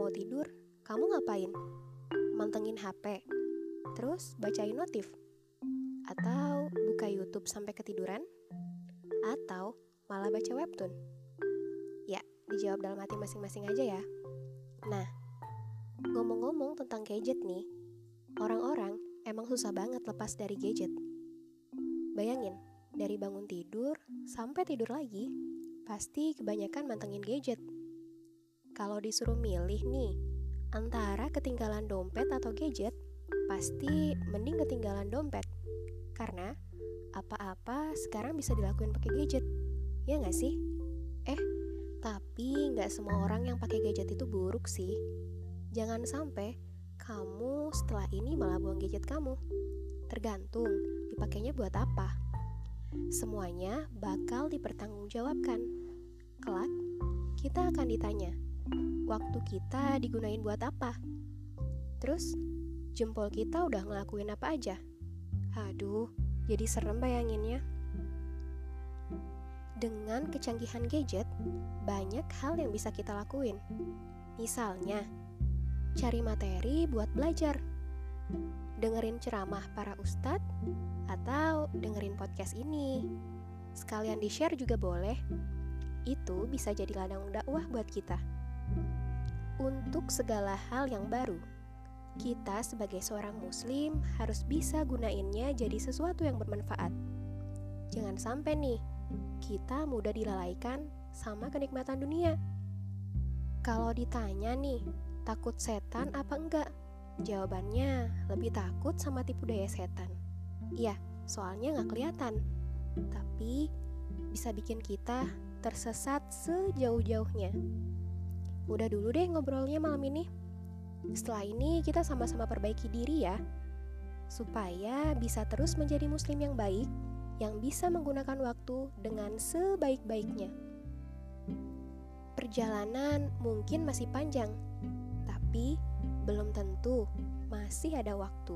mau tidur, kamu ngapain? Mantengin HP, terus bacain notif? Atau buka YouTube sampai ketiduran? Atau malah baca webtoon? Ya, dijawab dalam hati masing-masing aja ya. Nah, ngomong-ngomong tentang gadget nih, orang-orang emang susah banget lepas dari gadget. Bayangin, dari bangun tidur sampai tidur lagi, pasti kebanyakan mantengin gadget. Kalau disuruh milih nih, antara ketinggalan dompet atau gadget, pasti mending ketinggalan dompet. Karena apa-apa sekarang bisa dilakuin pakai gadget. Ya nggak sih? Eh, tapi nggak semua orang yang pakai gadget itu buruk sih. Jangan sampai kamu setelah ini malah buang gadget kamu. Tergantung dipakainya buat apa. Semuanya bakal dipertanggungjawabkan. Kelak, kita akan ditanya, waktu kita digunain buat apa? Terus, jempol kita udah ngelakuin apa aja? Aduh, jadi serem bayanginnya. Dengan kecanggihan gadget, banyak hal yang bisa kita lakuin. Misalnya, cari materi buat belajar, dengerin ceramah para ustadz, atau dengerin podcast ini. Sekalian di-share juga boleh. Itu bisa jadi ladang dakwah buat kita untuk segala hal yang baru. Kita sebagai seorang muslim harus bisa gunainnya jadi sesuatu yang bermanfaat. Jangan sampai nih, kita mudah dilalaikan sama kenikmatan dunia. Kalau ditanya nih, takut setan apa enggak? Jawabannya lebih takut sama tipu daya setan. Iya, soalnya nggak kelihatan. Tapi bisa bikin kita tersesat sejauh-jauhnya. Udah dulu deh ngobrolnya malam ini. Setelah ini kita sama-sama perbaiki diri ya, supaya bisa terus menjadi muslim yang baik, yang bisa menggunakan waktu dengan sebaik-baiknya. Perjalanan mungkin masih panjang, tapi belum tentu masih ada waktu.